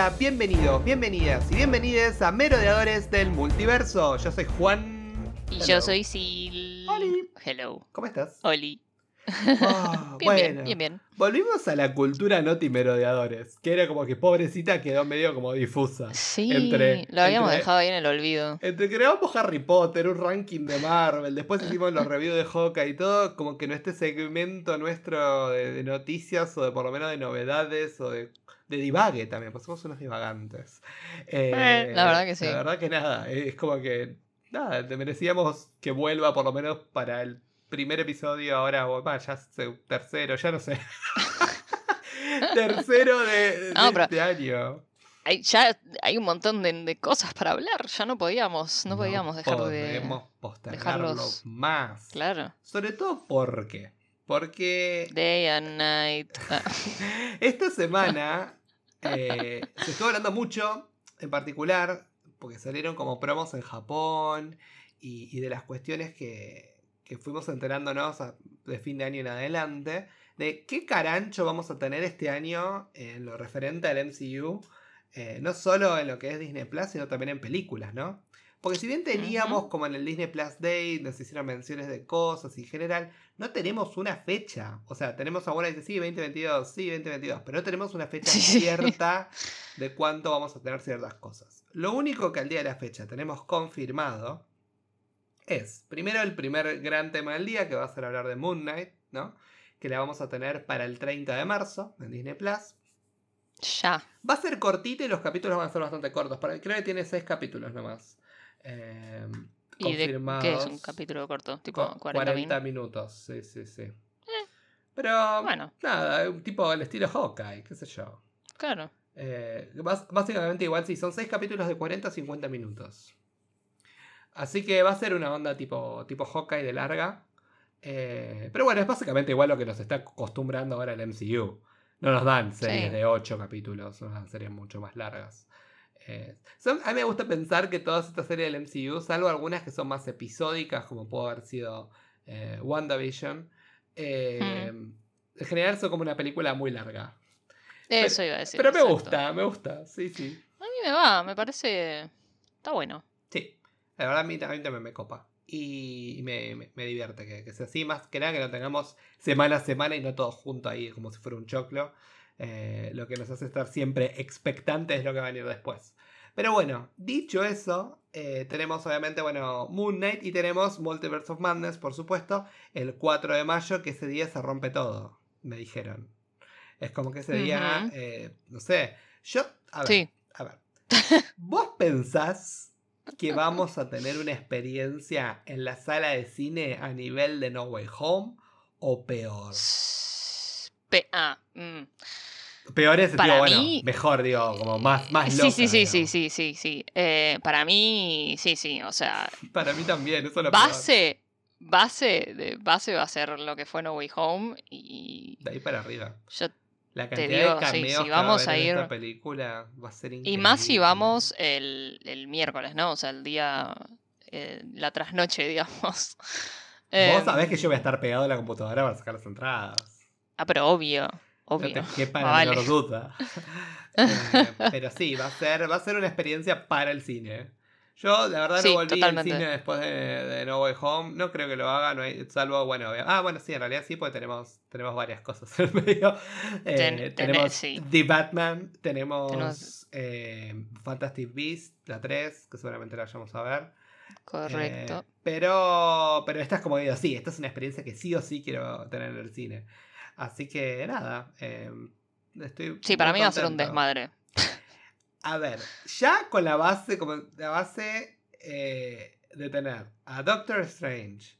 hola, bienvenidos, bienvenidas y bienvenides a Merodeadores del Multiverso. Yo soy Juan. Y Hello. yo soy Sil. Oli. Hello. ¿Cómo estás? Oli. Ah, Bien, bueno, bien, bien, bien. volvimos a la cultura noti merodeadores, que era como que pobrecita quedó medio como difusa. Sí, Entre- lo habíamos entre- dejado ahí en el olvido. Entre grabamos Harry Potter, un ranking de Marvel, después hicimos los reviews de Hawkeye y todo, como que no este segmento nuestro de, de noticias o de por lo menos de novedades o de, de divague también, pues somos unos divagantes. Eh, la verdad que sí. La verdad que nada, es como que nada, te merecíamos que vuelva por lo menos para el primer episodio ahora, o va, ya tercero, ya no sé. tercero de, de No, este año. Hay, ya hay un montón de, de cosas para hablar. Ya no podíamos, no, podíamos dejar de. podemos postergarlo dejarlos- más. Claro. Sobre todo porque. Porque Day and night. Ah, esta semana eh, se estuvo hablando mucho, en particular, porque salieron como promos en Japón y, de las cuestiones que, que fuimos enterándonos de fin de año en adelante, de qué carancho vamos a tener este año en lo referente al MCU, eh, no solo en lo que es Disney Plus, sino también en películas, ¿no? Porque si bien teníamos, como en el Disney Plus Day, nos hicieron menciones de cosas y en general, no tenemos una fecha. O sea, tenemos ahora dice sí, 2022, sí, 2022, pero no tenemos una fecha cierta de cuánto vamos a tener ciertas cosas. Lo único que al día de la fecha tenemos confirmado es, primero, el primer gran tema del día, que va a ser hablar de Moon Knight, ¿no? Que la vamos a tener para el 30 de marzo en Disney Plus. ya. Va a ser cortita y los capítulos van a ser bastante cortos. para- Creo que tiene seis capítulos nomás. Eh, ¿Y de qué es confirmados. un capítulo corto? Tipo Co- 40, minutos, sí, sí, sí. Pero, Bueno. nada, un tipo al estilo Hawkeye, qué sé yo. Claro. Eh, básicamente igual, sí, son seis capítulos de 40 a 50 minutos. Así que va a ser una onda tipo, tipo Hawkeye de larga. Eh, pero bueno, es básicamente igual lo que nos está acostumbrando ahora el MCU. No nos dan series Sí. de 8 capítulos, nos dan series mucho más largas. Eh, son- a mí me gusta pensar que todas estas series del MCU, salvo algunas que son más episódicas, como pudo haber sido eh, WandaVision, eh, en general son como una película muy larga. Eso iba a decir. Pero me gusta, me gusta, sí, sí. A mí me va, me parece. Está bueno. Sí, la verdad a mí, también me copa. Y y me, me- me divierte que, que sea así, más que nada que lo tengamos semana a semana y no todo junto ahí como si fuera un choclo. Eh, lo que nos hace estar siempre expectantes de lo que va a venir después. Pero bueno, dicho eso, eh, tenemos obviamente, bueno, Moon Knight y tenemos Multiverse of Madness, por supuesto, el 4 de mayo, que ese día se rompe todo, me dijeron. Es como que ese día, eh, no sé, yo, a ver, Sí. a ver. ¿Vos pensás que vamos a tener una experiencia en la sala de cine a nivel de No Way Home o peor? Pe- ah, mm. Peor es, Para digo, bueno, mí- mejor, digo, como más, más Sí, loca, sí, sí, sí, digamos. sí, sí, sí. Eh, para mí, sí, sí. O sea, Para mí también, eso es lo peor. base, base, de base va a ser lo que fue No Way Home y De ahí para arriba. yo La Te cantidad digo, de sí, cameos si que va a vamos a en ir- esta película va a ser increíble. y más si vamos el, el miércoles, ¿no? O sea, el día, eh, la trasnoche, digamos. Vos Em, sabés que yo voy a estar pegado a la computadora para sacar las entradas. Ah, pero obvio, No obvio. te quepa la Vale. menor duda. Eh, pero sí, va a ser, va a ser una experiencia para el cine. Yo, la verdad, Sí, no volví al cine después de, de No Way Home. No creo que lo haga, no hay- salvo, bueno, ah, bueno, sí, en realidad sí, porque tenemos, tenemos varias cosas en medio. Eh, Ten- tenemos sí. The Batman, tenemos, Tenemos- eh, Fantastic Beast, la 3, que seguramente la vayamos a ver. Correcto. Eh, pero, pero esta es como digo, sí, esta es una experiencia que sí o sí quiero tener en el cine. Así que nada, eh, estoy. sí, para mí va a ser un desmadre. A ver, ya con la base, como la base eh, de tener a Doctor Strange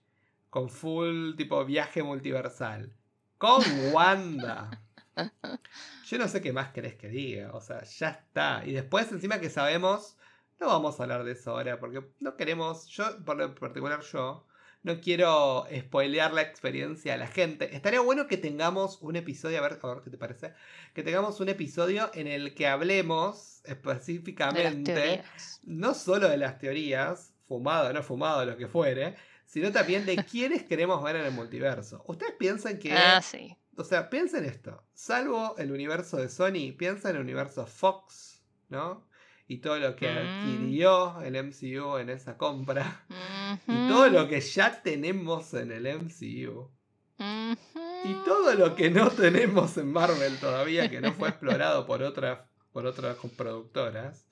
con full tipo viaje multiversal, con Wanda. Yo no sé qué más querés que diga, o sea, ya está. Y después encima que sabemos, no vamos a hablar de eso ahora, porque no queremos, yo, por lo particular yo, no quiero spoilear la experiencia a la gente. Estaría bueno que tengamos un episodio, a ver, a ver qué te parece, que tengamos un episodio en el que hablemos específicamente no solo de las teorías, fumado no fumado, lo que fuere, sino también de quiénes queremos ver en el multiverso. ¿Ustedes piensan que Ah, sí. o sea, piensa en esto. Salvo el universo de Sony, piensa en el universo Fox, ¿no? Y todo lo que Mm. adquirió el MCU en esa compra. Y todo lo que ya tenemos en el MCU. Y todo lo que no tenemos en Marvel todavía, que no fue explorado por otras, por otras productoras.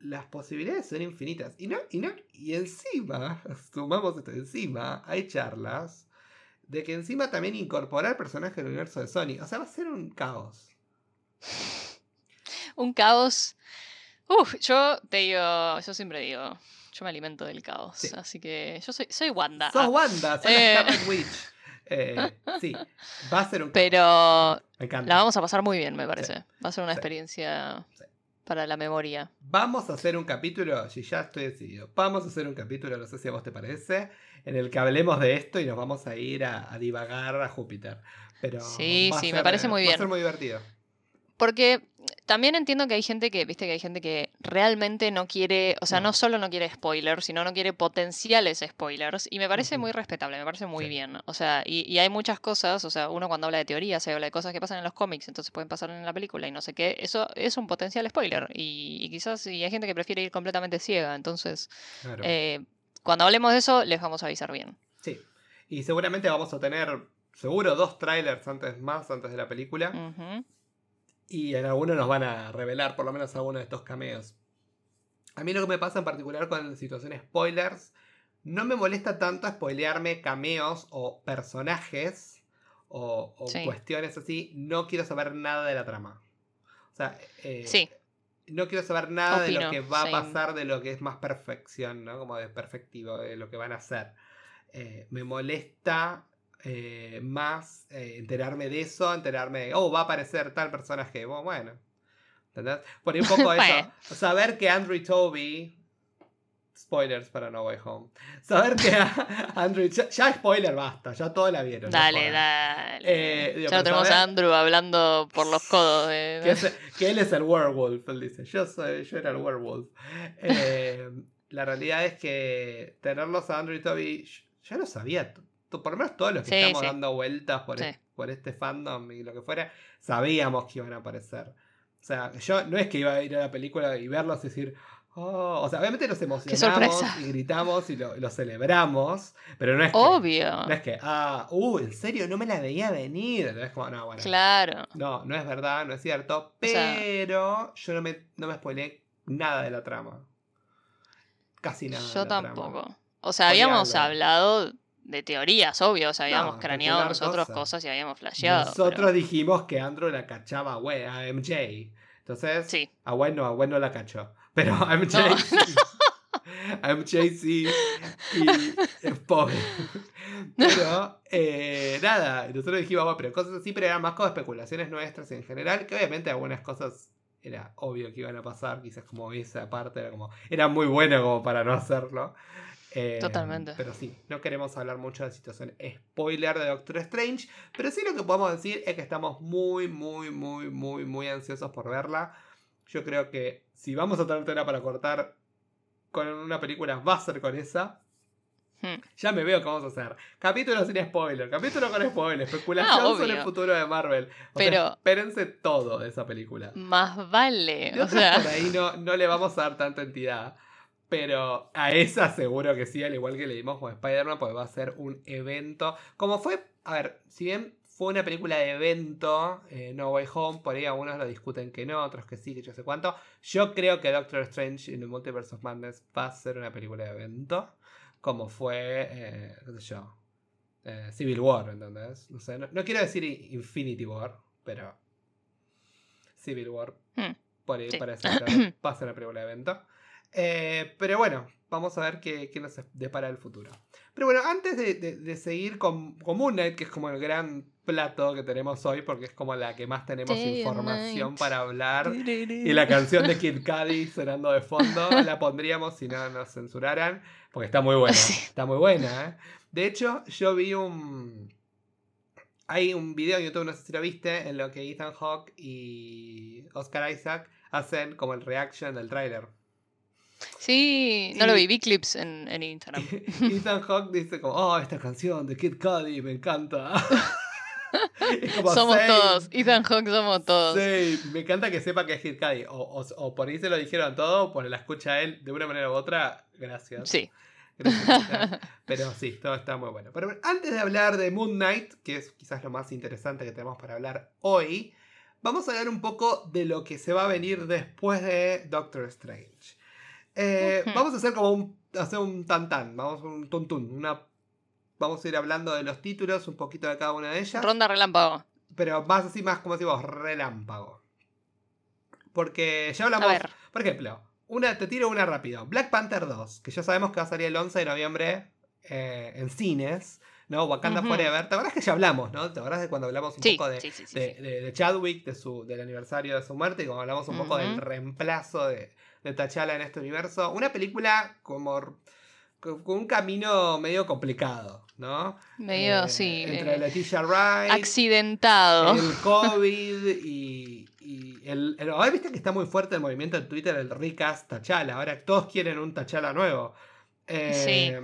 Las posibilidades son infinitas. Y no, y no, y encima, sumamos esto, encima hay charlas de que encima también incorporar personajes del universo de Sony. O sea, va a ser un caos. Un caos. Uf, yo te digo, yo siempre digo, yo me alimento del caos. Sí. Así que yo soy, soy Wanda. Sos Wanda, sos Eh. la Witch. Eh, sí, va a ser un. Pero Me encanta. la vamos a pasar muy bien, me parece. Va a ser una Sí. experiencia para la memoria. Vamos a hacer un capítulo, si ya estoy decidido, vamos a hacer un capítulo, no sé si a vos te parece, en el que hablemos de esto y nos vamos a ir a, a divagar a Júpiter. Pero Sí, sí, ser- me parece muy Va a bien. ser muy divertido. Porque también entiendo que hay gente que, viste que hay gente que realmente no quiere, o sea, No. no, solo no quiere spoilers, sino no quiere potenciales spoilers. Y me parece muy respetable, me parece muy Sí. bien. O sea, y, y hay muchas cosas, o sea, uno cuando habla de teorías, se habla de cosas que pasan en los cómics, entonces pueden pasar en la película y no sé qué. Eso es un potencial spoiler. Y, y quizás y hay gente que prefiere ir completamente ciega. Entonces, Claro. eh, cuando hablemos de eso, les vamos a avisar bien. Sí. Y seguramente vamos a tener, seguro, dos trailers antes más, antes de la película. Y en algunos nos van a revelar por lo menos algunos de estos cameos. A mí lo que me pasa en particular con situaciones spoilers, no me molesta tanto spoilearme cameos o personajes o, o Sí. cuestiones así. No quiero saber nada de la trama. O sea, eh, Sí. no quiero saber nada de lo que va a pasar, de lo que es más perfección, ¿no? Como de perfectivo, de lo que van a hacer. Eh, me molesta eh, más eh, enterarme de eso, enterarme de, oh, va a aparecer tal personaje. Bueno, bueno. ¿Entendés? Por un poco eso. Saber que Andrew Toby. Spoilers para No Way Home. Saber que Andrew. Ya, ya spoiler basta, ya todos la vieron. Dale, dale. Eh, digo, ya lo tenemos saber- a Andrew hablando por los codos. de- que, es- que él es el werewolf, él dice, yo soy, yo era el werewolf. La realidad es que tenerlos a Andrew y Toby, ya lo sabía, por lo menos todos los que Sí, estamos sí. dando vueltas por, Sí. es- por este fandom y lo que fuera, sabíamos que iban a aparecer. O sea, yo no es que iba a ir a la película y verlos y decir, oh, o sea, obviamente nos emocionamos y gritamos y lo, lo celebramos, pero no es que, Obvio. no es que, ah, uh, en serio, no me la veía venir. Entonces, como, no, bueno. Claro. No, no es verdad, no es cierto. sea- Pero yo no me, no me spoileé nada de la trama. Casi nada. de Yo la trama. tampoco. O sea, habíamos hablado de teorías, obvio. O sea, habíamos No, craneado nosotros cosas. cosas y habíamos flasheado. Nosotros pero- dijimos que Andrew la cachaba güey, a MJ. Entonces, Sí. a Gwen no, a Gwen no la cachó. Pero a MJ No. sí. A MJ sí. Y es pobre. Pero, eh, nada, nosotros dijimos, bueno, pero cosas así, pero eran más como especulaciones nuestras en general, que obviamente algunas cosas era obvio que iban a pasar, quizás como esa parte era como, era muy bueno como para no hacerlo. Eh, Totalmente. Pero sí, no queremos hablar mucho de la situación spoiler de Doctor Strange, pero sí lo que podemos decir es que estamos muy, muy, muy, muy, muy ansiosos por verla. Yo creo que si vamos a tener tela para cortar con una película, va a ser con esa. Hmm. Ya me veo que vamos a hacer. Capítulo sin spoiler, capítulo con spoiler, especulación Ah, sobre el futuro de Marvel. O sea, Pero- espérense todo de esa película. Más vale. O sea, por ahí no, no le vamos a dar tanta entidad. Pero a esa seguro que sí, al igual que le dimos con Spider-Man, pues va a ser un evento. Como fue, a ver, si bien fue una película de evento, eh, No Way Home, por ahí algunos lo discuten que no, otros que sí, que yo sé cuánto. Yo creo que Doctor Strange in the Multiverse of Madness va a ser una película de evento, como fue, eh, qué sé yo, eh, Civil War, ¿entendés? No sé, no, no quiero decir Infinity War, pero Civil War Hmm. por ahí Sí. parece que va a ser una película de evento. Eh, pero bueno, vamos a ver qué, qué nos depara el futuro. Pero bueno, antes de, de- de seguir con, con Moon Knight, que es como el gran plato que tenemos hoy, porque es como la que más tenemos Day información para hablar. Y la canción de Kid Cudi sonando de fondo la pondríamos si no nos censuraran, porque está muy buena. Está muy buena, ¿eh? De hecho, yo vi un. Hay un video en YouTube, no sé si lo viste, en lo que Ethan Hawke y Oscar Isaac hacen como el reaction del tráiler. Sí, no lo vi, vi clips en, en Instagram. Ethan Hawke dice como, oh, esta canción de Kid Cudi me encanta. Como, somos todos. Ethan Hawke somos todos. Sí, me encanta que sepa que es Kid Cudi. O, o, o por ahí se lo dijeron todo, o por la escucha a él de una manera u otra. Gracias. Sí. Gracias. Pero sí, todo está muy bueno. Pero antes de hablar de Moon Knight, que es quizás lo más interesante que tenemos para hablar hoy, vamos a hablar un poco de lo que se va a venir después de Doctor Strange. Eh. Vamos a hacer como un, hacer un tan tan, vamos a un tuntún, una... Vamos a ir hablando de los títulos, un poquito de cada una de ellas. Ronda relámpago. Pero más así, más como decimos, relámpago. Porque ya A hablamos. ver. Por ejemplo, una, te tiro una rápido. Black Panther 2, que ya sabemos que va a salir el 11 de noviembre eh, en cines. ¿No? Wakanda Ujú. Forever. ¿Te acuerdas que ya hablamos, no? ¿Te acuerdas de cuando hablamos un Sí, poco de, sí, sí, sí, de, sí. de- de Chadwick, de su, del aniversario de su muerte, y como hablamos un poco del reemplazo de, de T'Challa en este universo? Una película como con, un camino medio complicado, ¿no? Medio, Eh, sí. Entre eh, Leticia Wright. accidentado. El COVID y, y el, el- Ahora viste que está muy fuerte el movimiento en Twitter, el Ricas Tachala. Ahora todos quieren un Tachala nuevo. Eh,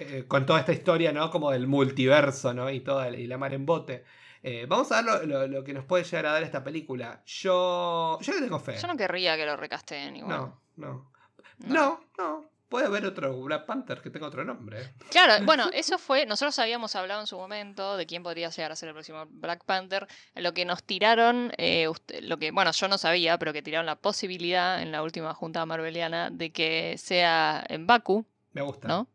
eh, con toda esta historia, ¿no? Como del multiverso, ¿no? Y toda y la mar en bote. Eh, vamos a ver lo, lo- lo que nos puede llegar a dar esta película. Yo. Yo le tengo fe. Yo no querría que lo recasteen igual. no, no. No, no. Puede haber otro Black Panther que tenga otro nombre. Claro, bueno, eso fue, nosotros habíamos hablado en su momento de quién podría llegar a ser el próximo Black Panther, lo que nos tiraron, eh, usted- lo que, bueno, yo no sabía, pero que tiraron la posibilidad en la última junta marveliana de que sea en Baku, Me gusta. ¿no?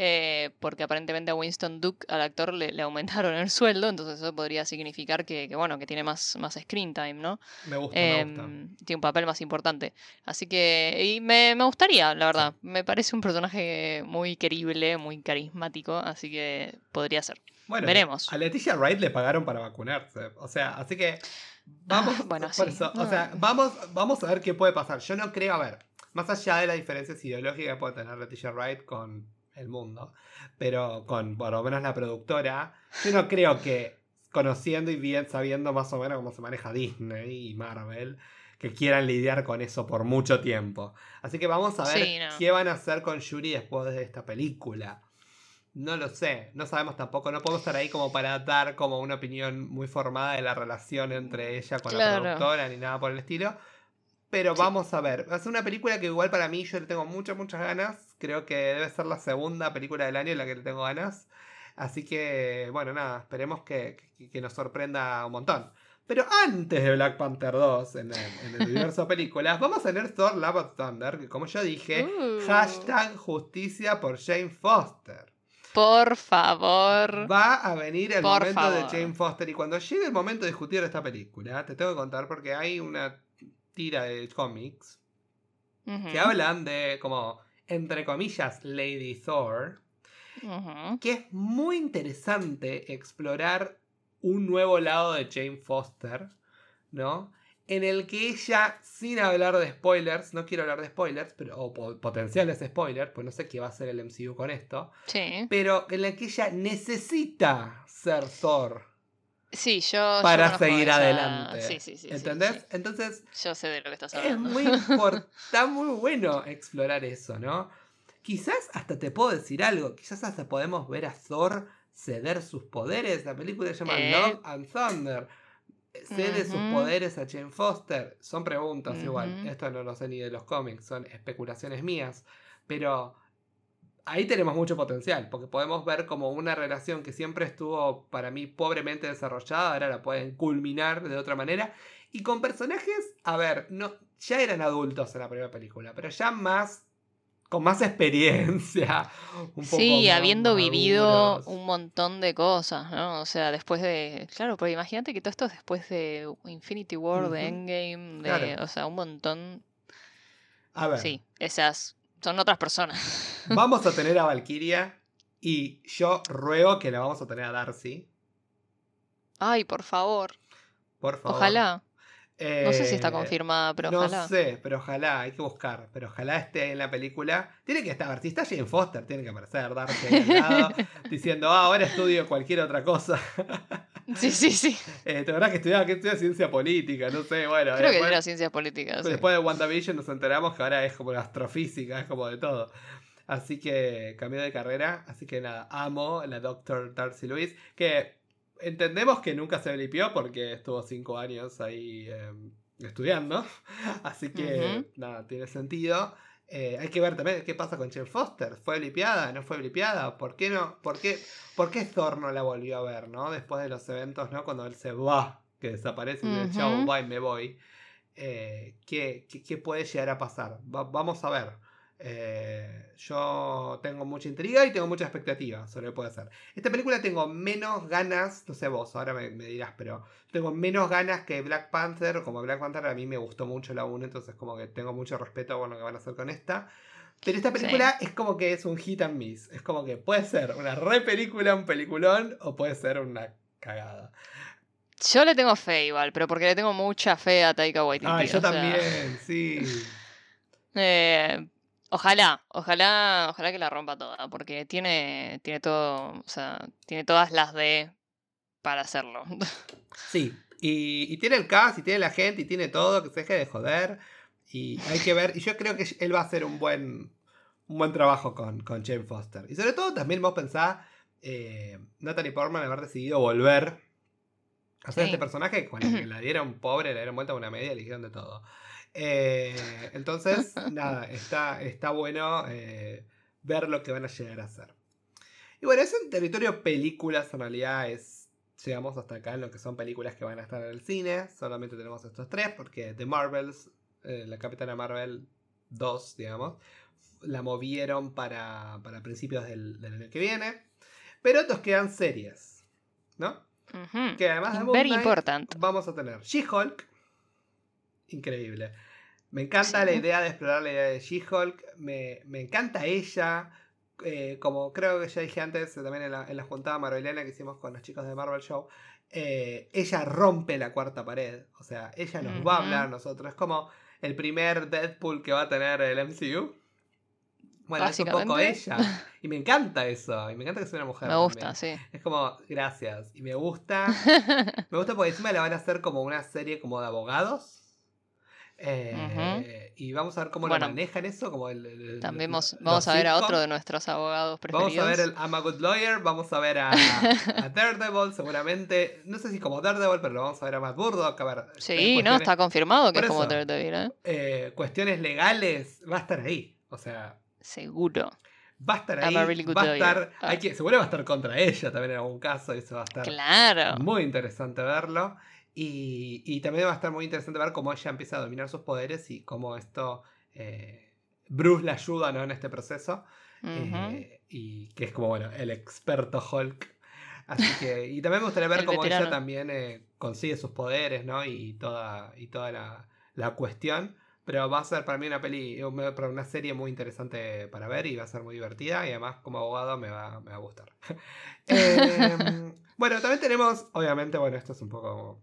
Eh, porque aparentemente a Winston Duke, al actor, le, le aumentaron el sueldo, entonces eso podría significar que, que, bueno, que tiene más, más screen time, ¿no? Me gusta, me Em, gusta. tiene un papel más importante. Así que y me, me gustaría, la verdad. Me parece un personaje muy querible, muy carismático, así que podría ser. Bueno, veremos. A Leticia Wright le pagaron para vacunarse. O sea, así que vamos, Ah, bueno, por sí. eso, o No. sea, vamos, vamos a ver qué puede pasar. Yo no creo, a ver, más allá de las diferencias ideológicas que puede tener Leticia Wright con el mundo, pero con por lo menos la productora, yo no creo que conociendo y bien sabiendo más o menos cómo se maneja Disney y Marvel, que quieran lidiar con eso por mucho tiempo. Así que vamos a ver Sí, no. qué van a hacer con Yuri después de esta película. No lo sé, no sabemos tampoco, no podemos estar ahí como para dar como una opinión muy formada de la relación entre ella con Claro. la productora ni nada por el estilo. Pero Sí. vamos a ver. Va a ser una película que igual para mí yo le tengo muchas, muchas ganas. Creo que debe ser la segunda película del año en la que le tengo ganas. Así que, bueno, nada, esperemos que, que- que nos sorprenda un montón. Pero antes de Black Panther 2, en el, en el universo de películas, vamos a tener Thor Love of Thunder, que como yo dije, Uh, hashtag justicia por Jane Foster. Por favor. Va a venir el Por momento de. Jane Foster y cuando llegue el momento de discutir esta película, te tengo que contar porque hay una tira de cómics que hablan de como, entre comillas, Lady Thor, que es muy interesante explorar un nuevo lado de Jane Foster, ¿no? En el que ella, sin hablar de spoilers, no quiero hablar de spoilers, pero, o po- potenciales spoilers, pues no sé qué va a hacer el MCU con esto, Sí. pero en la que ella necesita ser Thor Sí, yo. para seguir esa- adelante. Sí, sí, sí. ¿Entendés? sí. Entonces, Yo sé de lo que estás es hablando. muy impor- está muy bueno explorar eso, ¿no? Quizás hasta te puedo decir algo, quizás hasta podemos ver a Thor ceder sus poderes. La película se llama Eh. Love and Thunder. Cede sus poderes a Jane Foster. Son preguntas igual. Esto no lo sé ni de los cómics, son especulaciones mías. Pero ahí tenemos mucho potencial, porque podemos ver como una relación que siempre estuvo para mí pobremente desarrollada, ahora la pueden culminar de otra manera. Y con personajes, a ver, no, ya eran adultos en la primera película, pero ya más, con más experiencia. Un poco Sí, habiendo vivido un montón de cosas, ¿no? O sea, después de. Claro, porque imagínate que todo esto es después de Infinity War, de. Endgame, de. Claro. O sea, un montón. A ver, Sí, esas son otras personas. vamos a tener a Valkyria y yo ruego que la vamos a tener a Darcy, Ay, por favor. por favor. Ojalá. No sé si está Eh, confirmada, pero no ojalá. sé, pero ojalá, hay que buscar. Pero ojalá esté en la película. Tiene que estar, si está Jane Foster, tiene que aparecer Darcy al lado, diciendo, ah, ahora estudio cualquier otra cosa. Sí, sí, sí. Eh, ¿Te verdad que estudiaba, que estudia ciencia política? No sé, bueno. Creo que era ciencias políticas. sí. después de WandaVision nos enteramos que ahora es como astrofísica, es como de todo. Así que cambió de carrera. Así que nada, amo la Dr. Darcy Lewis. Que entendemos que nunca se blipió porque estuvo cinco años ahí em, estudiando. Así que, nada, tiene sentido. Eh, hay que ver también qué pasa con Chen Foster. ¿Fue blipeada? ¿No fue blipeada? ¿Por qué no? ¿Por qué, ¿Por qué Thor no la volvió a ver, no? Después de los eventos, ¿no? Cuando él se va, que desaparece y dice, chao, bye, me voy. Eh, ¿qué, qué, puede llegar a pasar? vamos a ver. Eh, yo tengo mucha intriga y tengo mucha expectativa sobre lo que puede ser. Esta película tengo menos ganas, no sé vos, ahora me, dirás, pero tengo menos ganas que Black Panther. Como Black Panther a mí me gustó mucho la 1, entonces como que tengo mucho respeto por lo que van a hacer con esta. Pero esta película es como que es un hit and miss. Es como que puede ser una re película, un peliculón, o puede ser una cagada. Yo le tengo fe igual, pero porque le tengo mucha fe a Taika Waititi. Ay, yo también, sí. Eh, Ojalá, ojalá, ojalá que la rompa toda, porque tiene, tiene todo, o sea, tiene todas las de para hacerlo. Sí, y, tiene el cast, y tiene la gente, y tiene todo, que se deje de joder. Y hay que ver, y yo creo que él va a hacer un buen, un buen trabajo con, con Jane Foster. Y sobre todo también vos pensás, eh, Natalie Portman haber decidido volver a hacer este personaje, cuando la dieron pobre, la dieron vuelta a una media, le dijeron de todo. Eh, entonces, nada, está, está bueno eh, ver lo que van a llegar a hacer. Y bueno, es en territorio películas, en realidad es, llegamos hasta acá en lo que son películas que van a estar en el cine. Solamente tenemos estos tres, porque The Marvels, eh, la Capitana Marvel 2, digamos, la movieron para, para principios del, año que viene. Pero nos quedan series, ¿no? Que además de Very important. vamos a tener She-Hulk, increíble. Me encanta la idea de explorar la idea de She-Hulk. Me, encanta ella. Eh, como creo que ya dije antes, también en la, en la juntada que hicimos con los chicos de Marvel Show, eh, ella rompe la cuarta pared. O sea, ella nos va a hablar a nosotros. Es como el primer Deadpool que va a tener el MCU. Bueno, es un poco ella. Y me encanta eso. Y me encanta que sea una mujer. Me gusta, sí. Es como, gracias. Y me gusta. me gusta porque encima la van a hacer como una serie como de abogados. Eh, y vamos a ver cómo lo manejan eso. Como el, también vamos, a ver a otro de nuestros abogados preferidos. Vamos a ver el I'm a Good Lawyer, vamos a ver a, Daredevil, seguramente. No sé si como Daredevil, pero lo vamos a ver a Matt Burdock. A ver, sí, no, está confirmado que es como Daredevil. ¿eh? ¿eh? cuestiones legales, va a estar ahí. O sea. Seguro. Va a estar ahí. va a estar. Hay ah. que, seguro va a estar contra ella también en algún caso. Eso va a estar. Claro. Muy interesante verlo. Y, también va a estar muy interesante ver cómo ella empieza a dominar sus poderes y cómo esto eh, Bruce le ayuda ¿no? en este proceso. Eh, y que es como, bueno, el experto Hulk. Así que, y también me gustaría ver cómo ella también eh, consigue sus poderes, ¿no? Y toda, y toda la, la, cuestión. Pero va a ser para mí una peli, una serie muy interesante para ver y va a ser muy divertida. Y además, como abogado, me va, me va a gustar. Em, bueno, también tenemos, obviamente, bueno, esto es un poco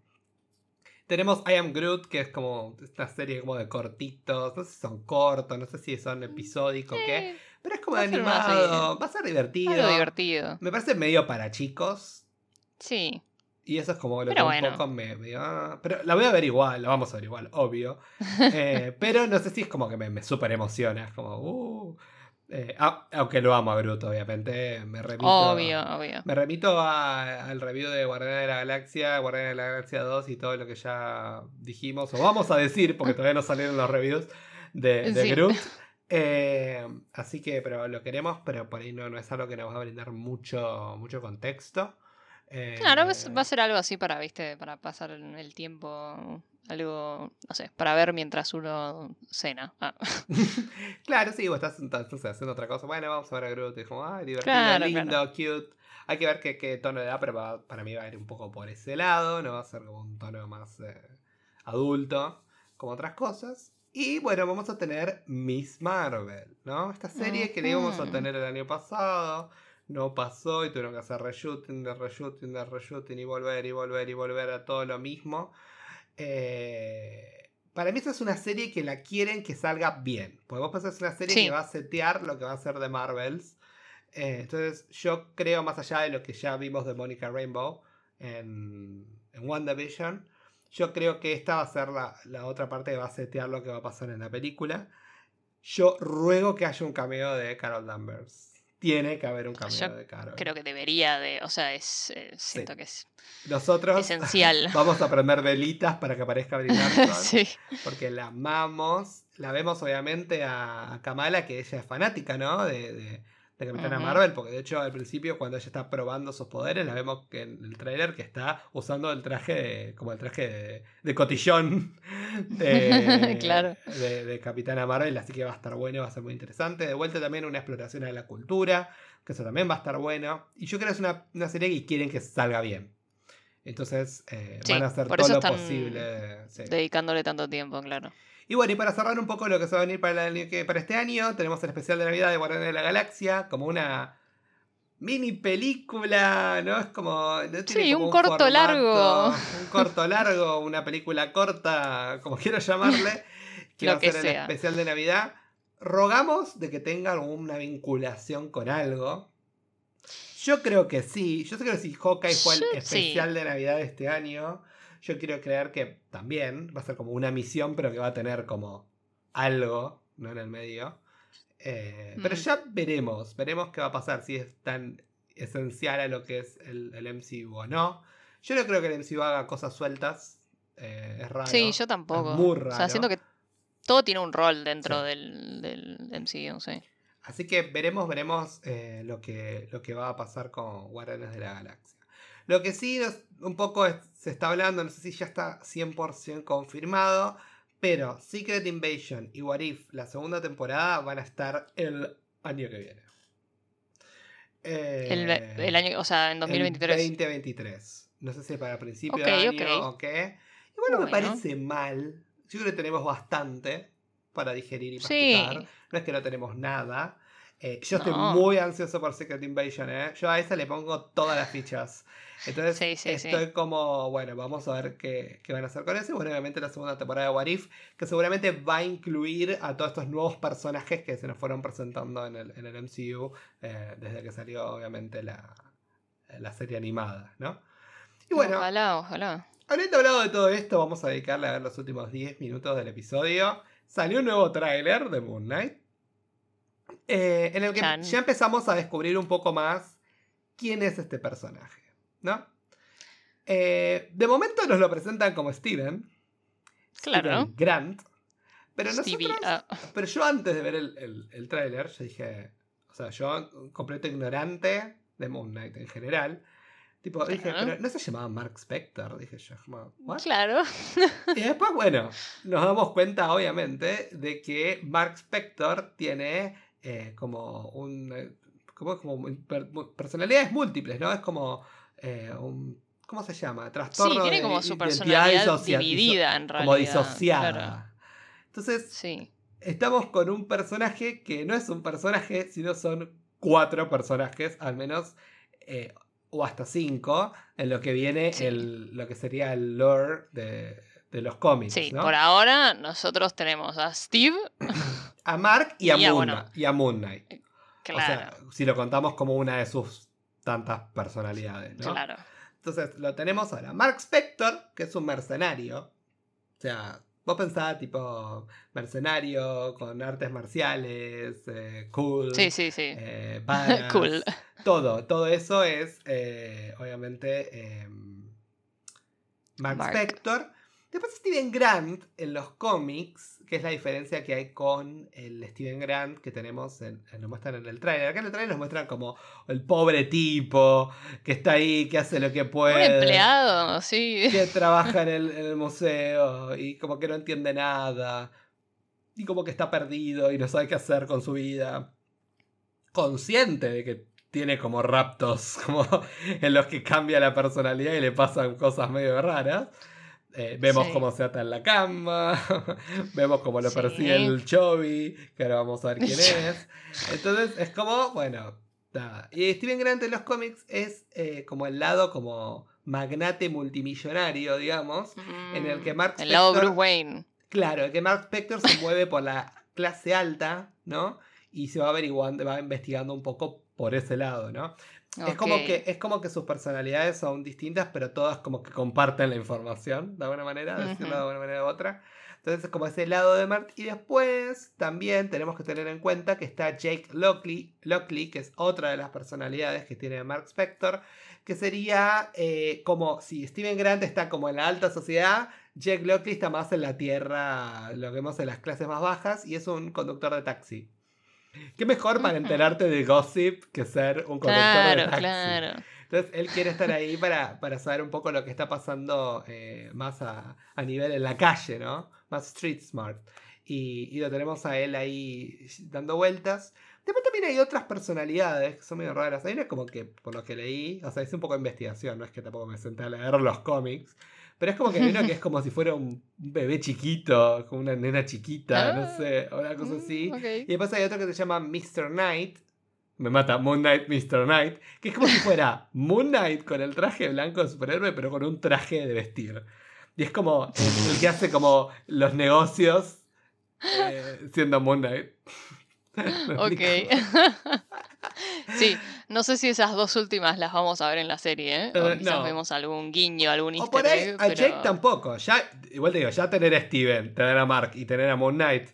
tenemos I Am Groot, que es como esta serie como de cortitos. No sé si son cortos, no sé si son episódicos o qué. Pero es como animado. Va a ser divertido. divertido. Me parece medio para chicos. Sí. Y eso es como lo que un poco me, ah, pero la voy a ver igual, la vamos a ver igual, obvio. Eh, pero no sé si es como que me, me súper emociona. Es como, uh, eh, aunque lo amo a Groot, obviamente. Me remito, obvio, obvio. Me remito al review de Guardián de la Galaxia, Guardián de la Galaxia 2 y todo lo que ya dijimos, o vamos a decir, porque todavía no salieron los reviews de, de Groot. Eh, así que, pero lo queremos, pero por ahí no, no es algo que nos va a brindar mucho, mucho contexto. Claro, va a ser algo así para, viste, para pasar el tiempo algo, no sé, para ver mientras uno cena. Ah. claro, sí, vos estás, haciendo otra cosa. Bueno, vamos a ver a Groot. Y como, ay, divertido, lindo, cute. Hay que ver qué, tono de da, pero para mí va a ir un poco por ese lado. No va a ser como un tono más eh, adulto, como otras cosas. Y bueno, vamos a tener Miss Marvel, ¿no? Esta serie que le íbamos a tener el año pasado. No pasó y tuvieron que hacer reshooting, de reshooting, de reshooting y volver y volver y volver a todo lo mismo. Eh, para mí esta es una serie que la quieren que salga bien. Porque vos pensás una serie que va a setear lo que va a ser de Marvels. Eh, entonces yo creo más allá de lo que ya vimos de Monica Rainbow en, en WandaVision. Yo creo que esta va a ser la, la, otra parte que va a setear lo que va a pasar en la película. Yo ruego que haya un cameo de Carol Danvers. Tiene que haber un cameo Yo de Carol. Creo que debería de, o sea, es, eh, siento que es Nosotros esencial. vamos a prender velitas para que aparezca Brie Larson. sí. Porque la amamos. La vemos obviamente a, a Kamala, que ella es fanática, ¿no? De, de, de Capitana. Marvel. Porque de hecho al principio cuando ella está probando sus poderes, la vemos que en el trailer que está usando el traje, de- como el traje de, de cotillón de, Claro. de, de Capitana Marvel. Así que va a estar bueno, va a ser muy interesante. De vuelta también una exploración de la cultura, que eso también va a estar bueno. Y yo creo que es una, una serie que quieren que salga bien. Entonces eh, Sí, van a hacer todo lo posible. sí. Dedicándole tanto tiempo, claro. Y bueno, y para cerrar un poco lo que se va a venir para, el para este año, tenemos el especial de Navidad de Guardianes de la Galaxia, como una mini película, ¿no? Es como... no tiene Sí, como un corto largo. Un corto largo, una película corta, como quiero llamarle, que Lo va a que ser el sea. especial de Navidad. Rogamos de que tenga alguna vinculación con algo. Yo creo que sí. Yo creo que si Hawkeye fue el Yo- sí. especial de Navidad de este año, yo quiero creer que también va a ser como una misión, pero que va a tener como algo, ¿no? En el medio. Eh, Pero Mm. ya veremos, veremos qué va a pasar, si es tan esencial a lo que es el, el MCU o no. Yo no creo que el MCU haga cosas sueltas. eh, es raro. Sí, yo tampoco. Es muy O sea, siento que todo tiene un rol dentro Sí. del, del MCU, sí. Así que veremos, veremos eh, lo, que, lo que va a pasar con Guardianes de la Galaxia. Lo que sí nos- un poco es- se está hablando, no sé si ya está 100% confirmado, pero Secret Invasion y What If, la segunda temporada, van a estar el año que viene. Eh, El, el año, o sea, en 2023. El 2023. No sé si para principio de año ok. o qué. Y bueno, me parece mal. Yo creo que tenemos bastante para digerir y Sí. masticar. No es que no tenemos nada. Eh, yo estoy muy ansioso por Secret Invasion, ¿eh? Yo a esa le pongo todas las fichas. Entonces Sí, sí, sí. estoy como, bueno, vamos a ver qué, qué van a hacer con eso. Y bueno, obviamente la segunda temporada de What If, que seguramente va a incluir a todos estos nuevos personajes que se nos fueron presentando en el, en el MCU eh, desde que salió, obviamente, la, la serie animada, ¿no? Y bueno, Ojalá, ojalá. Habiendo hablado de todo esto, vamos a dedicarle a ver los últimos 10 minutos del episodio. Salió un nuevo tráiler de Moon Knight. Eh, en el que Chan. ya empezamos a descubrir un poco más quién es este personaje. ¿No? Eh, de momento nos lo presentan como Steven. Claro. Steven Grant. Pero Stevie, nosotros. ah, Pero yo antes de ver el, el, el tráiler, yo dije. O sea, yo, un completo ignorante de Moon Knight en general. Tipo, dije, pero no se llamaba Mark Spector. Dije yo, como, ¿what? claro. Y después, bueno, nos damos cuenta, obviamente, de que Mark Spector tiene eh, como un. eh, como, como per- personalidades múltiples, ¿no? Es como eh, un. ¿Cómo se llama? Trastorno Sí, tiene como su personalidad dividida en realidad. Como disociada. Claro. Entonces, Sí. estamos con un personaje que no es un personaje, sino son cuatro personajes, al menos, eh, o hasta cinco, en lo que viene Sí. el, lo que sería el lore de, de los cómics. Sí, ¿no? por ahora nosotros tenemos a Steve, A Mark y a, Y Moon, bueno, y a Moon Knight. claro, O sea, si lo contamos como una de sus tantas personalidades, ¿no? claro. Entonces lo tenemos ahora. Mark Spector, que es un mercenario. O sea, vos pensás tipo mercenario con artes marciales, eh, cool. Sí, sí, sí. eh, badass, Cool. Todo, todo eso es eh, obviamente Mark, Mark. Spector. Después Steven Grant en los cómics, que es la diferencia que hay con el Steven Grant que tenemos, en, nos muestran en el trailer. Acá en el trailer nos muestran como el pobre tipo que está ahí, que hace lo que Un puede. empleado, sí. Que trabaja en el, en el museo y como que no entiende nada. Y como que está perdido y no sabe qué hacer con su vida. Consciente de que tiene como raptos, como en los que cambia la personalidad y le pasan cosas medio raras. Eh, vemos Sí. cómo se ata en la cama, vemos cómo lo Sí. persigue el Chovy, que ahora vamos a ver quién es. Entonces es como, bueno, nada. Y Steven Grant en los cómics es eh, como el lado como magnate multimillonario, digamos. En el que Mark Mm, El lado Spector- Bruce Wayne. Claro, que Mark Spector se mueve por la clase alta, ¿no? Y se va averiguando, va investigando un poco por ese lado, ¿no? Es, como que, es como que sus personalidades son distintas, pero todas como que comparten la información, de alguna manera, de decirlo Ujú. de alguna manera u otra. Entonces, como ese lado de Mark. Y después también tenemos que tener en cuenta que está Jake Lockley, Lockley que es otra de las personalidades que tiene Mark Spector, que sería eh, como si Steven Grant está como en la alta sociedad, Jake Lockley está más en la tierra, lo que vemos en las clases más bajas, y es un conductor de taxi. Qué mejor para enterarte de gossip que ser un conductor de taxi. Claro. Entonces él quiere estar ahí para, para saber un poco lo que está pasando eh, más a, a, nivel en la calle, ¿no? Más street smart. Y, y, lo tenemos a él ahí dando vueltas. Después también hay otras personalidades que son medio raras. Hay una como que, por lo que leí, o sea, hice un poco de investigación, no es que tampoco me senté a leer los cómics. Pero es como que hay uno que es como si fuera un bebé chiquito, como una nena chiquita, no ah, sé, o una cosa mm, así. Y después hay otro que se llama Mr. Knight. Me mata Moon Knight, Mr. Knight. Que es como si fuera Moon Knight con el traje blanco de superhéroe, pero con un traje de vestir. Y es como el que hace como los negocios eh, siendo Moon Knight. ok. sí, no sé si esas dos últimas las vamos a ver en la serie, ¿eh? O eh, quizás vemos algún guiño, algún o por ahí, A Jake tampoco. Ya, igual te digo, ya tener a Steven, tener a Mark y tener a Moon Knight,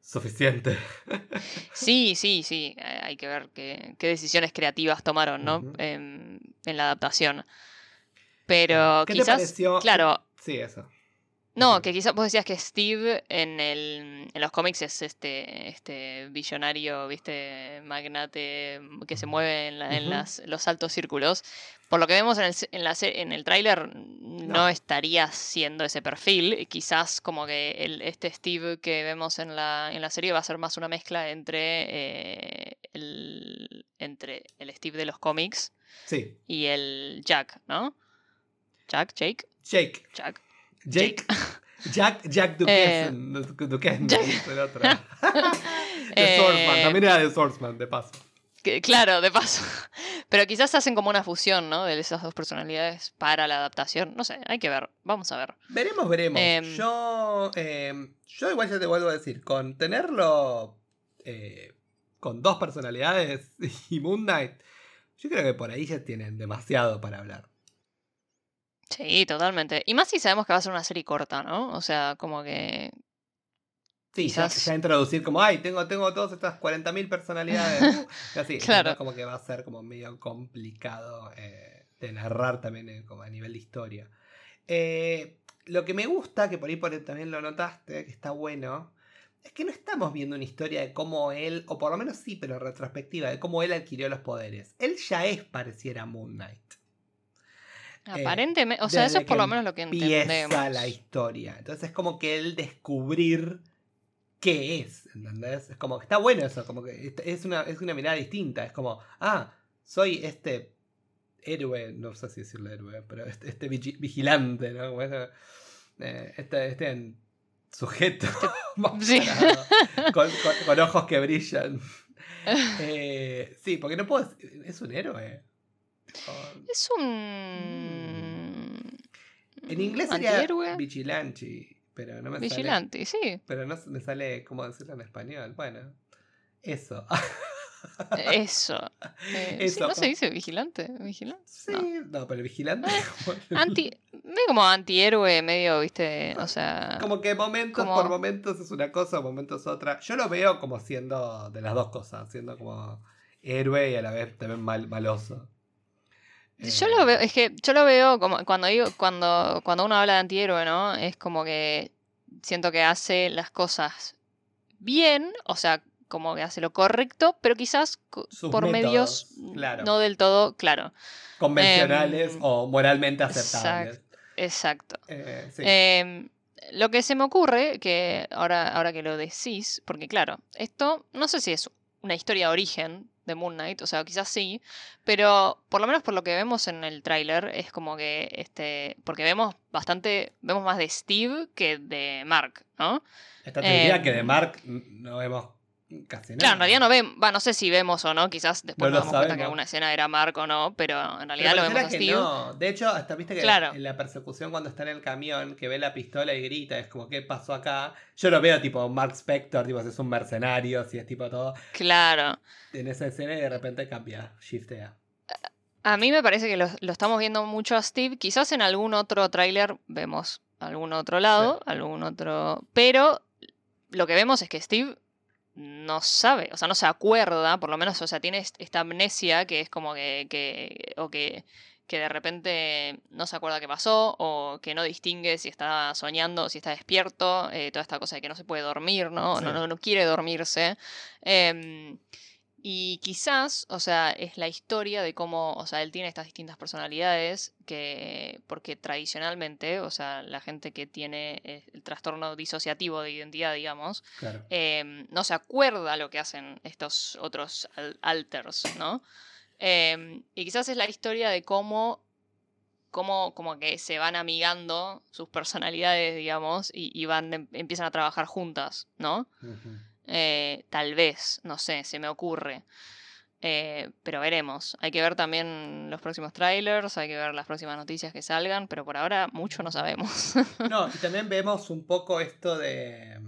suficiente. sí, sí, sí. Hay que ver qué, decisiones creativas tomaron, ¿no? en, la adaptación. Pero ¿Qué quizás. Te pareció? Claro. Sí, eso. No, que quizás vos decías que Steve en, el, en los cómics es este, este billonario, viste, magnate que se mueve en, en las, los altos círculos. Por lo que vemos en el, en la, en el tráiler, no. estaría siendo ese perfil. Quizás como que el, este Steve que vemos en la, en la serie va a ser más una mezcla entre, eh, el, entre el Steve de los cómics sí. y el Jack, ¿no? Jack, Jake. Jake. Jack. Jake. Jack, Jack Duquesne. Eh, Duquesne, el otro. eh, Swordsman, también era de Swordsman, de paso. claro, de paso. Pero quizás hacen como una fusión, ¿no? De esas dos personalidades para la adaptación. No sé, hay que ver. Vamos a ver. Veremos, veremos. Em, yo, em, yo igual ya te vuelvo a decir, con tenerlo eh, con dos personalidades y Moon Knight, yo creo que por ahí ya tienen demasiado para hablar. Sí, totalmente. Y más si sabemos que va a ser una serie corta, ¿no? O sea, como que. Sí, ya, introducir como, ay, tengo, tengo todas estas 40.000 personalidades. así, claro. como que va a ser como medio complicado eh, de narrar también eh, como a nivel de historia. Eh, lo que me gusta, que por ahí, por también lo notaste, que está bueno, es que no estamos viendo una historia de cómo él, o por lo menos sí, pero retrospectiva, de cómo él adquirió los poderes. Él ya es pareciera Moon Knight. Eh, Aparentemente, o sea, eso es por lo menos lo que entendemos. la historia. Entonces es como que él descubrir qué es, ¿entendés? Es como que está bueno eso, como que es una, es una mirada distinta. Es como, ah, soy este héroe, no sé si decirle héroe, pero este, este vigilante, ¿no? Eh, este, este sujeto con, ojos que brillan. Eh, sí, porque no puedo. Es un héroe. Es un. En inglés sería vigilante, pero no me vigilante, sí. Pero no me sale cómo decirlo en español. Bueno, eso. Eso. Eh, eso. ¿No se dice vigilante? ¿Vigilante? Sí, no, pero vigilante. Eh, anti, medio como antihéroe, medio, viste, o sea. Como que momentos por momentos es una cosa, momentos otra. Yo lo veo como siendo de las dos cosas, siendo como héroe y a la vez también mal, maloso. Yo lo veo, es que yo lo veo como cuando digo, cuando, cuando uno habla de antihéroe, ¿no? Es como que siento que hace las cosas bien, o sea, como que hace lo correcto, pero quizás por medios no del todo, claro. Convencionales em, o moralmente aceptables. Exacto. Eh, em, lo que se me ocurre, que ahora, ahora que lo decís, porque claro, esto no sé si es una historia de origen de Moon Knight, o sea, quizás sí, pero por lo menos por lo que vemos en el tráiler es como que este, porque vemos bastante, vemos más de Steve que de Mark, ¿no? Esta teoría que de em, Mark no vemos casi nada. Claro, en realidad no vemos, no sé si vemos o no, quizás después nos damos cuenta que alguna escena era Mark o no, pero en realidad lo vemos a Steve. No. De hecho, hasta viste que en la persecución cuando está en el camión, que ve la pistola y grita, es como, ¿qué pasó acá? Yo lo veo tipo Mark Spector, tipo, si es un mercenario, si es tipo todo. Claro. En esa escena y de repente cambia, shiftea. A mí me parece que lo, lo estamos viendo mucho a Steve. Quizás en algún otro tráiler vemos algún otro lado, algún otro. Pero lo que vemos es que Steve no sabe, o sea, no se acuerda, por lo menos, o sea, tiene esta amnesia que es como que, que o que, que de repente no se acuerda qué pasó, o que no distingue si está soñando o si está despierto, eh, toda esta cosa de que no se puede dormir, ¿no? No, no, no, quiere dormirse. Em, y quizás, o sea, es la historia de cómo, o sea, él tiene estas distintas personalidades que, porque tradicionalmente, o sea, la gente que tiene eh, el trastorno disociativo de identidad, digamos, em, no se acuerda lo que hacen estos otros alters, ¿no? Em, y quizás es la historia de cómo, cómo como que se van amigando sus personalidades, digamos, y, van, em, empiezan a trabajar juntas, ¿no? Eh, tal vez, no sé, se me ocurre. Eh, pero veremos. Hay que ver también los próximos trailers, hay que ver las próximas noticias que salgan, pero por ahora mucho no sabemos. no, y también vemos un poco esto de.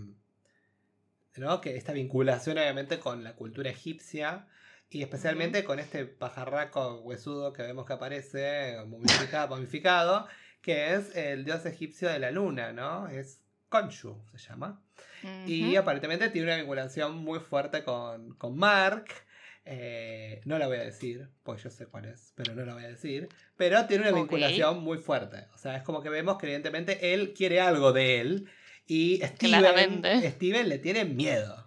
¿no? Que esta vinculación, obviamente, con la cultura egipcia. Y especialmente con este pajarraco huesudo que vemos que aparece, momificado, que es el dios egipcio de la luna, ¿no? Es Khonshu, se llama. Y aparentemente tiene una vinculación muy fuerte con, Mark. Eh, no la voy a decir, pues yo sé cuál es, pero no la voy a decir. Pero tiene una vinculación muy fuerte. O sea, es como que vemos que evidentemente él quiere algo de él. Y Steven, Steven le tiene miedo.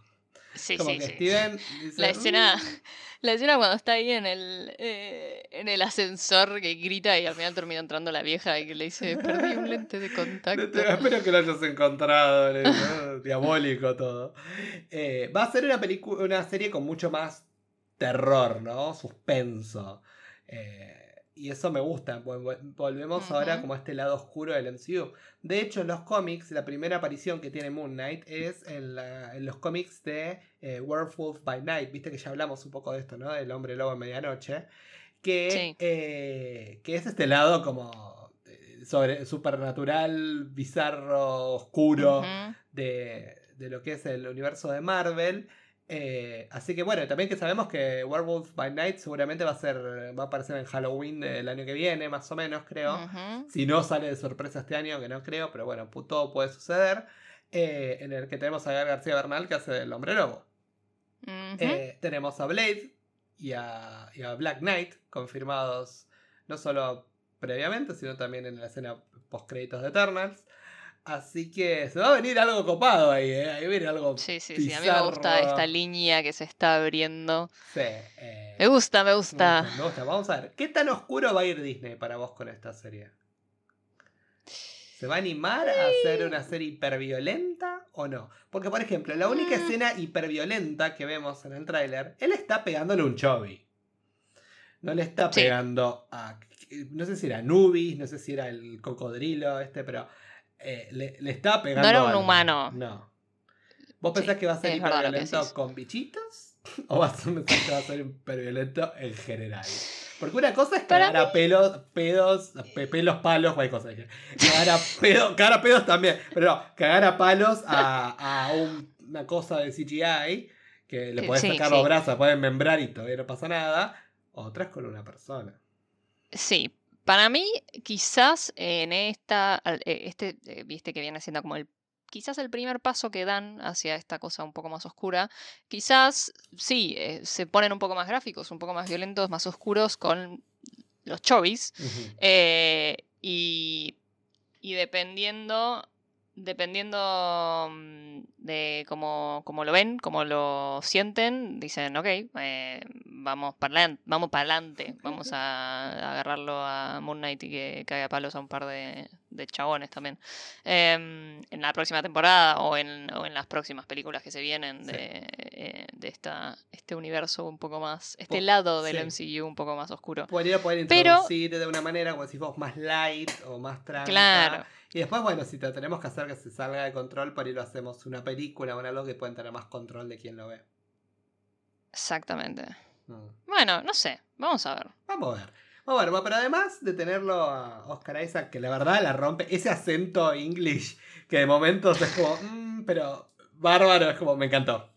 Sí, sí, sí. la escena, mm". la escena cuando está ahí en el, eh, en el ascensor que grita y al final termina entrando la vieja y que le dice, perdí un lente de contacto. Espero que lo hayas encontrado, diabólico todo. Eh, va a ser una, una serie con mucho más terror, ¿no? Suspenso. Eh, y eso me gusta. Volvemos ahora como a este lado oscuro del MCU. De hecho, en los cómics, la primera aparición que tiene Moon Knight es en, los cómics de eh, Werewolf by Night. Viste que ya hablamos un poco de esto, ¿no? Del hombre lobo en medianoche. Que, eh, que es este lado como eh, sobre supernatural, bizarro, oscuro de, de lo que es el universo de Marvel. Eh, así que bueno, también que sabemos que Werewolf by Night seguramente va a ser va a aparecer en Halloween del año que viene, más o menos, creo. Si no sale de sorpresa este año, que no creo, pero bueno, todo puede suceder. Eh, en el que tenemos a García Bernal que hace el hombre lobo. Eh, tenemos a Blade y a, y a Black Knight confirmados no solo previamente, sino también en la escena post créditos de Eternals. Así que se va a venir algo copado ahí, ¿eh? Ahí viene algo. Sí, sí, sí. A mí me gusta esta línea que se está abriendo. Sí. Eh, me gusta, me gusta. Me gusta, Vamos a ver. ¿Qué tan oscuro va a ir Disney para vos con esta serie? ¿Se va a animar a hacer una serie hiperviolenta o no? Porque, por ejemplo, la única mm. escena hiperviolenta que vemos en el tráiler, él está pegándole un chovi. No le está pegando a. No sé si era Nubis, no sé si era el cocodrilo este, pero eh, le, le, estaba pegando. No era un humano. No. ¿Vos pensás que va a ser hiperviolento con bichitos? ¿O vas a pensar que va a ser hiperviolento en general? Porque una cosa es cagar a pelos, pedos, pelos, palos, cualquier cosa. Cagar a, pedos, cagar a pedos también. Pero no, cagar a palos a, a una cosa de CGI que le podés sacar los brazos, pueden membrar y todavía no pasa nada. Otra es con una persona. Sí, para mí, quizás en esta, eh, este, eh, viste que viene siendo como el, quizás el primer paso que dan hacia esta cosa un poco más oscura, quizás sí, eh, se ponen un poco más gráficos, un poco más violentos, más oscuros con los chovis, y, y dependiendo dependiendo mm, de cómo, lo ven, cómo lo sienten, dicen, ok, eh, vamos para vamos adelante, vamos a, agarrarlo a Moon Knight y que caiga palos a un par de, de chabones también. Em, en la próxima temporada o en, o en, las próximas películas que se vienen de, eh, de esta, este universo un poco más, este lado del MCU un poco más oscuro. Podría poder introducir de una manera, como si vos, más light o más tranquila. Claro y después, bueno, si te tenemos que hacer que se salga de control, por ahí lo hacemos una película o algo que pueden tener más control de quien lo ve. Exactamente. Mm. Bueno, no sé, vamos a ver. Vamos a ver. A ver, pero además de tenerlo a Oscar Isaac, que la verdad la rompe, ese acento English, que de momentos es como, mm, pero bárbaro, es como, me encantó.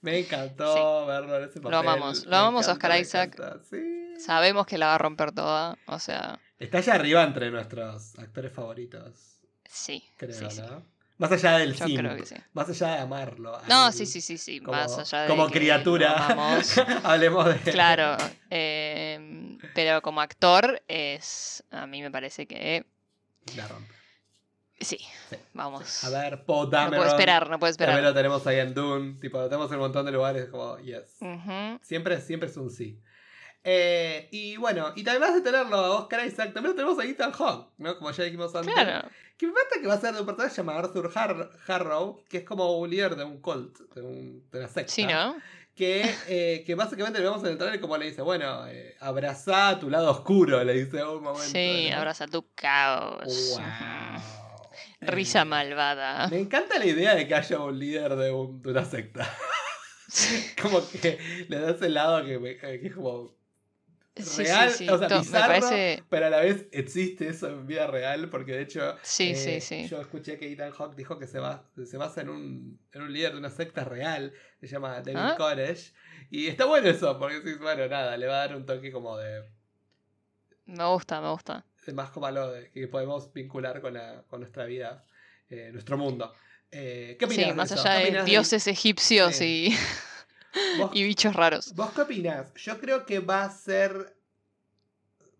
Me encantó verlo en ese papel. Lo amamos, lo amamos Oscar Isaac. Sabemos que la va a romper toda, o sea. Está allá arriba entre nuestros actores favoritos. Sí. creo, sí, sí. ¿no? Más allá del Yo sim, creo que sí. más allá de amarlo. No, sí, sí, sí, sí. como- Más allá de. Como criatura. Hablemos de. Claro. eh, pero como actor, es. A mí me parece que. La rompe. Sí. Sí, Vamos. A ver, Poe no puedo esperar, no puedo También esperar. lo tenemos ahí en Dune. Tipo, lo tenemos en un montón de lugares como, yes. Ujú. Siempre, siempre es un sí. Eh, y bueno, y además de tenerlo a Oscar Isaac, también lo tenemos a Ethan Hawke, ¿no? Como ya dijimos antes. Claro. Que me falta que va a ser de un personaje llamado Arthur Har- Harrow, que es como un líder de un cult, de, un, de una secta. Sí, ¿no? Que, eh, que básicamente le vamos a entrar y como le dice, bueno, eh, abrazá tu lado oscuro, le dice un momento. Sí, ¿no? abraza tu caos. Wow. Risa Eh, malvada. Me encanta la idea de que haya un líder de, un- de una secta. como que le da ese lado que, me- que es como real, sí, sí. o sea, To- me bizarro, parece. pero a la vez existe eso en vida real, porque de hecho eh, sí. yo escuché que Ethan Hawke dijo que se, va, se basa en un, en un líder de una secta real, se llama David Ah. Koresh, y está bueno eso, porque sí, bueno, nada, le va a dar un toque como de, Me gusta, me gusta. de más como algo de- que podemos vincular con, la, con nuestra vida, eh, nuestro mundo. Eh, ¿Qué opinas Sí, de más eso? allá ¿Qué de dioses egipcios y, ¿Vos, y bichos raros. ¿Vos qué opinás? Yo creo que va a ser.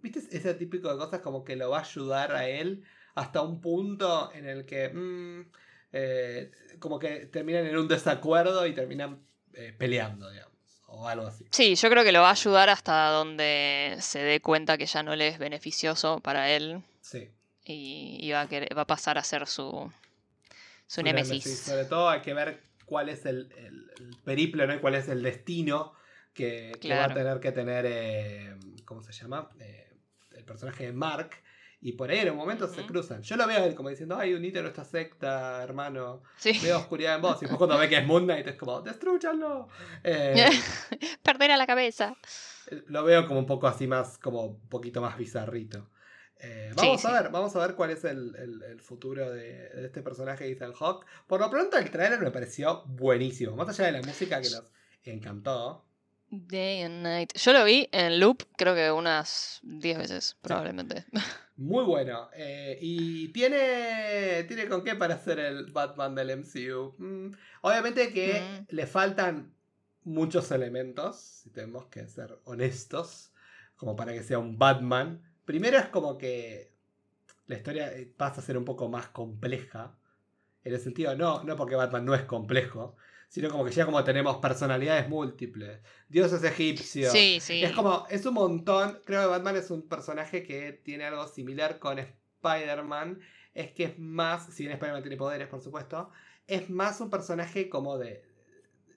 ¿Viste ese típico de cosas como que lo va a ayudar a él hasta un punto en el que. mm, eh, como que terminan en un desacuerdo y terminan eh, peleando, digamos. O algo así. Sí, yo creo que lo va a ayudar hasta donde se dé cuenta que ya no le es beneficioso para él Sí. y, y va, a querer- va a pasar a ser su, su Su némesis. Sobre todo hay que ver cuál es el, el- el periplo, ¿no? Y cuál es el destino que, que va a tener que tener. eh, ¿Cómo se llama? Eh, el personaje de Mark. Y por ahí en un momento se cruzan. Yo lo veo a él como diciendo, ay, unite a nuestra secta, hermano. Sí. Veo oscuridad en vos. Y después cuando ve que es Moon Knight es como, destruyanlo. Eh, Perder a la cabeza. lo veo como un poco así más, como un poquito más bizarrito. Eh, vamos Sí, a sí. ver, vamos a ver cuál es el, el- el futuro de, de este personaje de Ethan Hawke. Por lo pronto el trailer me pareció buenísimo. Más allá de la música que nos encantó. Day and night. Yo lo vi en loop, creo que unas 10 veces, probablemente. Muy bueno. Eh, y tiene, tiene con qué para ser el Batman del MCU. Mm, obviamente que Mm. le faltan muchos elementos, si tenemos que ser honestos, como para que sea un Batman. Primero es como que la historia eh, pasa a ser un poco más compleja. En el sentido, no, no porque Batman no es complejo, sino como que ya como tenemos personalidades múltiples, dioses egipcios. Sí, sí. Es como, es un montón. Creo que Batman es un personaje que tiene algo similar con Spider-Man. Es que es más, si bien Spider-Man tiene poderes, por supuesto, es más un personaje como de,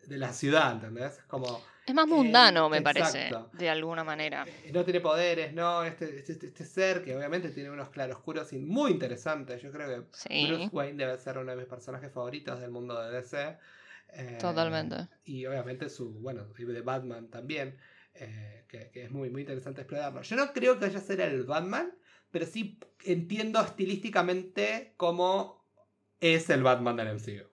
de la ciudad, ¿entendés? Es como, Es más mundano, Eh, me parece, de alguna manera. eh, no tiene poderes, ¿no? Este, este, este ser que obviamente tiene unos claroscuros y muy interesantes. Yo creo que Sí, Bruce Wayne debe ser uno de mis personajes favoritos del mundo de DC. Eh, totalmente. y obviamente su, bueno, de Batman también, eh, que, que es muy, muy interesante explorarlo. Yo no creo que vaya a ser el Batman, pero sí entiendo estilísticamente cómo es el Batman del MCU.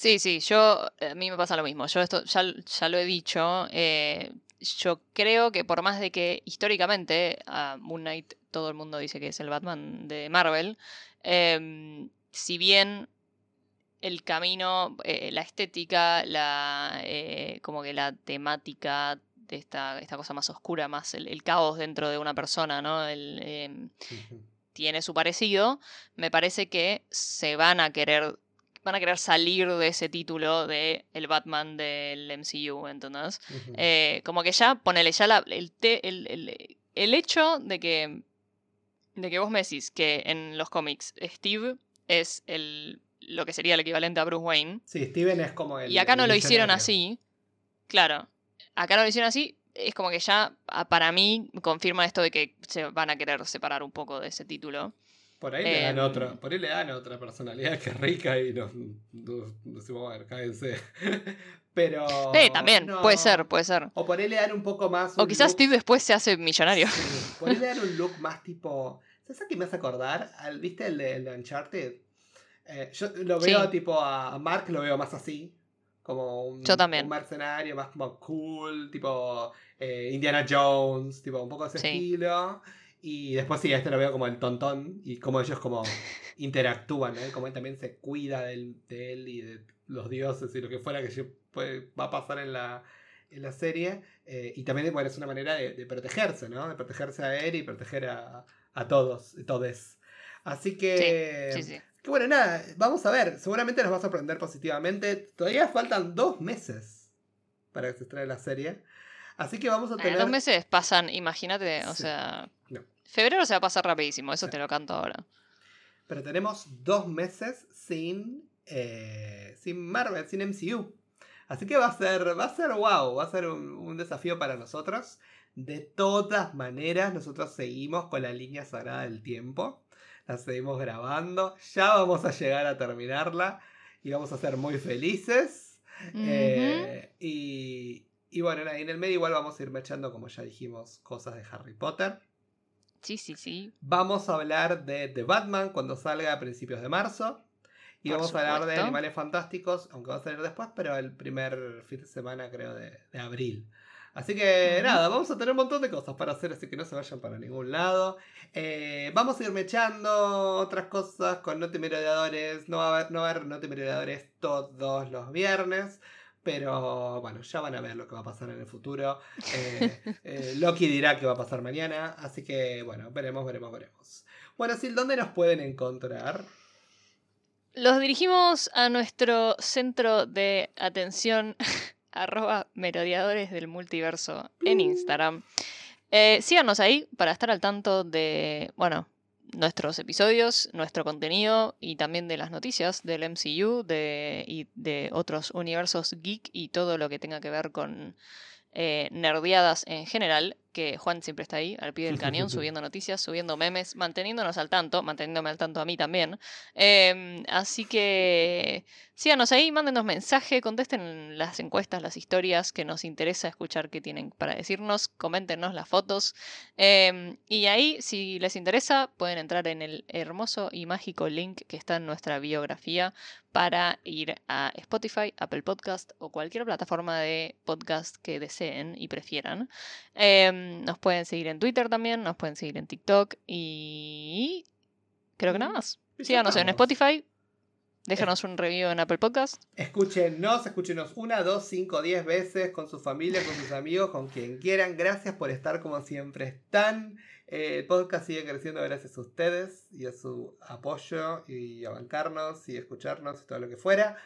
Sí, sí, yo, a mí me pasa lo mismo. Yo esto ya, ya lo he dicho. eh, yo creo que por más de que históricamente a Moon Knight todo el mundo dice que es el Batman de Marvel, em, si bien el camino, eh, la estética, la eh, como que la temática de esta, esta cosa más oscura, más el, el caos dentro de una persona, ¿no? El, em, tiene su parecido, me parece que se van a querer van a querer salir de ese título de el Batman del MCU, ¿entendés? Eh, como que ya, ponele ya la- el, te- el, el- el hecho de que de que vos me decís que en los cómics Steve es el lo que sería el equivalente a Bruce Wayne sí, Steven es como el. y acá no lo hicieron así, claro, acá no lo hicieron así, es como que ya para mí confirma esto de que se van a querer separar un poco de ese título. Por ahí le dan Em, otra, por ahí le dan otra personalidad que es rica y nos, decimos, a ver, cállense. Pero. Eh, también, no. puede ser, puede ser. O por ahí le dan un poco más. O quizás look- Steve después se hace millonario. Sí, por ahí le dan un look más tipo. ¿Sabes a qué me hace acordar? Al, ¿Viste el de, el de Uncharted? Eh, yo lo Sí. veo tipo a a Mark, lo veo más así. Como un, Yo también. un mercenario más como cool, tipo eh, Indiana Jones, tipo un poco ese Sí. estilo. Y después sí, este lo veo como el tontón y como ellos como interactúan. Como él también se cuida de él, de él y de los dioses y lo que fuera que va a pasar en la, en la serie. Eh, y también bueno, es una manera de, protegerse, ¿no? De protegerse a él y proteger a, a todos, todes. Así que... Sí, sí, sí. Que bueno, nada, vamos a ver. Seguramente nos va a sorprender positivamente. Todavía faltan dos meses para que se estrene la serie. Así que vamos a tener. dos meses pasan, imagínate, o sea. Febrero se va a pasar rapidísimo, eso te lo canto ahora. Pero tenemos dos meses sin. Eh, sin Marvel, sin MCU. Así que va a ser. Va a ser wow. Va a ser un, desafío para nosotros. De todas maneras, nosotros seguimos con la línea sagrada del tiempo. La seguimos grabando. Ya vamos a llegar a terminarla. Y vamos a ser muy felices. Eh, y, y bueno, en el medio igual vamos a ir echando, como ya dijimos, cosas de Harry Potter. Sí, sí, sí. Vamos a hablar de The Batman cuando salga a principios de marzo. Y vamos a hablar de Animales Fantásticos, aunque va a salir después, pero el primer fin de semana creo de, abril. Así que nada, vamos a tener un montón de cosas para hacer, así que no se vayan para ningún lado. Eh, vamos a ir mechando otras cosas con Merodeadores. No va a haber, no va a haber todos los viernes. Pero bueno, ya van a ver lo que va a pasar en el futuro. Eh, eh, Loki dirá que va a pasar mañana. Así que bueno, veremos, veremos, veremos. Bueno, Sil, ¿dónde nos pueden encontrar? Los dirigimos a nuestro centro de atención, arroba merodeadores del multiverso en Instagram. Eh, síganos ahí para estar al tanto de, bueno, nuestros episodios, nuestro contenido y también de las noticias del MCU de, y de otros universos geek y todo lo que tenga que ver con eh, nerdeadas en general que Juan siempre está ahí, al pie del cañón, subiendo noticias, subiendo memes, manteniéndonos al tanto, manteniéndome al tanto a mí también. Em, así que síganos ahí, mándenos mensaje, contesten las encuestas, las historias, que nos interesa escuchar qué tienen para decirnos, coméntenos las fotos. Em, y ahí, si les interesa, pueden entrar en el hermoso y mágico link que está en nuestra biografía para ir a Spotify, Apple Podcast o cualquier plataforma de podcast que deseen y prefieran. Em, nos pueden seguir en Twitter también, nos pueden seguir en TikTok y creo que nada más. Síganos en Spotify, déjanos un review en Apple Podcast. Escúchenos, escúchenos una, dos, cinco, diez veces con su familia, con sus amigos, con quien quieran. Gracias por estar como siempre están. el podcast sigue creciendo gracias a ustedes y a su apoyo y a bancarnos y escucharnos y todo lo que fuera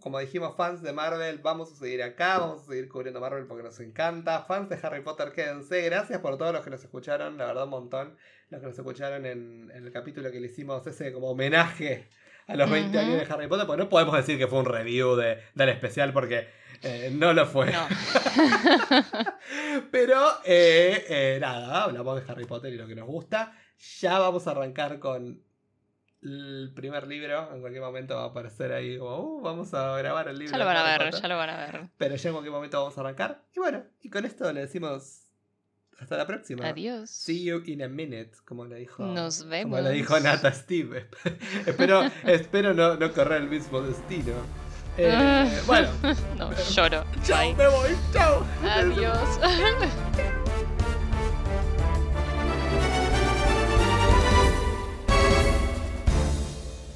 como dijimos, fans de Marvel, vamos a seguir acá, vamos a seguir cubriendo Marvel porque nos encanta. Fans de Harry Potter, quédense. Gracias por todos los que nos escucharon, la verdad un montón. Los que nos escucharon en, el capítulo que le hicimos ese como homenaje a los 20 años de Harry Potter, porque no podemos decir que fue un review de, del especial porque eh, no lo fue. Pero eh, eh, nada, hablamos de Harry Potter y lo que nos gusta. Ya vamos a arrancar con el primer libro, en cualquier momento va a aparecer ahí como, uh, vamos a grabar el libro. Ya lo van a ver, ya lo van a ver. Pero ya en cualquier momento vamos a arrancar. Y bueno, y con esto le decimos hasta la próxima. Adiós. See you in a minute, como le dijo. Nos vemos. Como le dijo Nata Steve. espero espero no, no correr el mismo destino. Eh, bueno. no, lloro. Chao, me voy. Chao. Adiós.